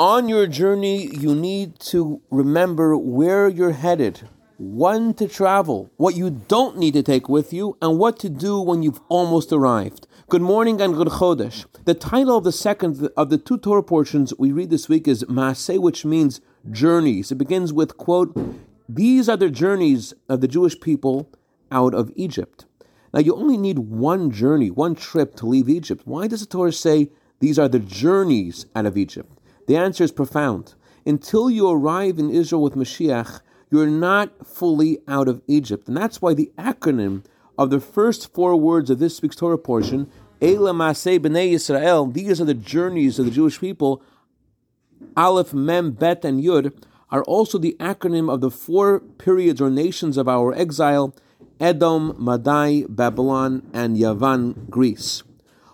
On your journey, you need to remember where you're headed, when to travel, what you don't need to take with you, and what to do when you've almost arrived. Good morning and good Chodesh. The title of the second of the two Torah portions we read this week is Masei, which means journeys. It begins with, quote, These are the journeys of the Jewish people out of Egypt. Now, you only need one journey, one trip to leave Egypt. Why does the Torah say these are the journeys out of Egypt? The answer is profound. Until you arrive in Israel with Mashiach, you're not fully out of Egypt. And that's why the acronym of the first four words of this week's Torah portion, Eila Masei B'nai Yisrael, these are the journeys of the Jewish people, Aleph, Mem, Bet, and Yud, are also the acronym of the four periods or nations of our exile, Edom, Madai, Babylon, and Yavan, Greece.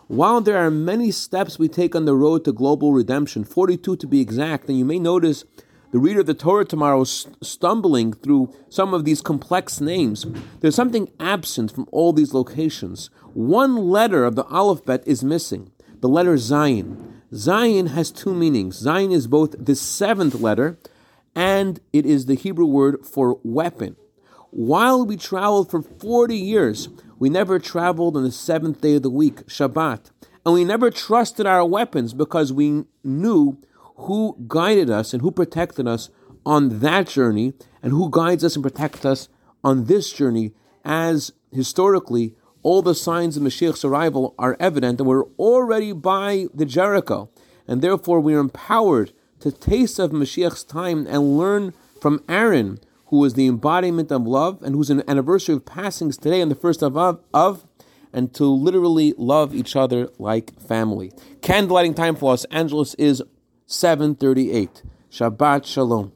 While there are many steps we take on the road to global redemption, 42 to be exact, and you may notice the reader of the Torah tomorrow stumbling through some of these complex names, there's something absent from all these locations. One letter of the alphabet is missing, the letter Zayin. Zayin has two meanings. Zayin is both the seventh letter and it is the Hebrew word for weapon. While we traveled for 40 years, we never traveled on the seventh day of the week, Shabbat. And we never trusted our weapons because we knew who guided us and who protected us on that journey and who guides us and protects us on this journey as historically all the signs of Mashiach's arrival are evident and we're already by the Jericho and therefore we are empowered to taste of Mashiach's time and learn from Aaron who is the embodiment of love and whose an anniversary of passings today on the first Av, of and to literally love each other like family. Candlelighting time for Los Angeles is 738. Shabbat Shalom.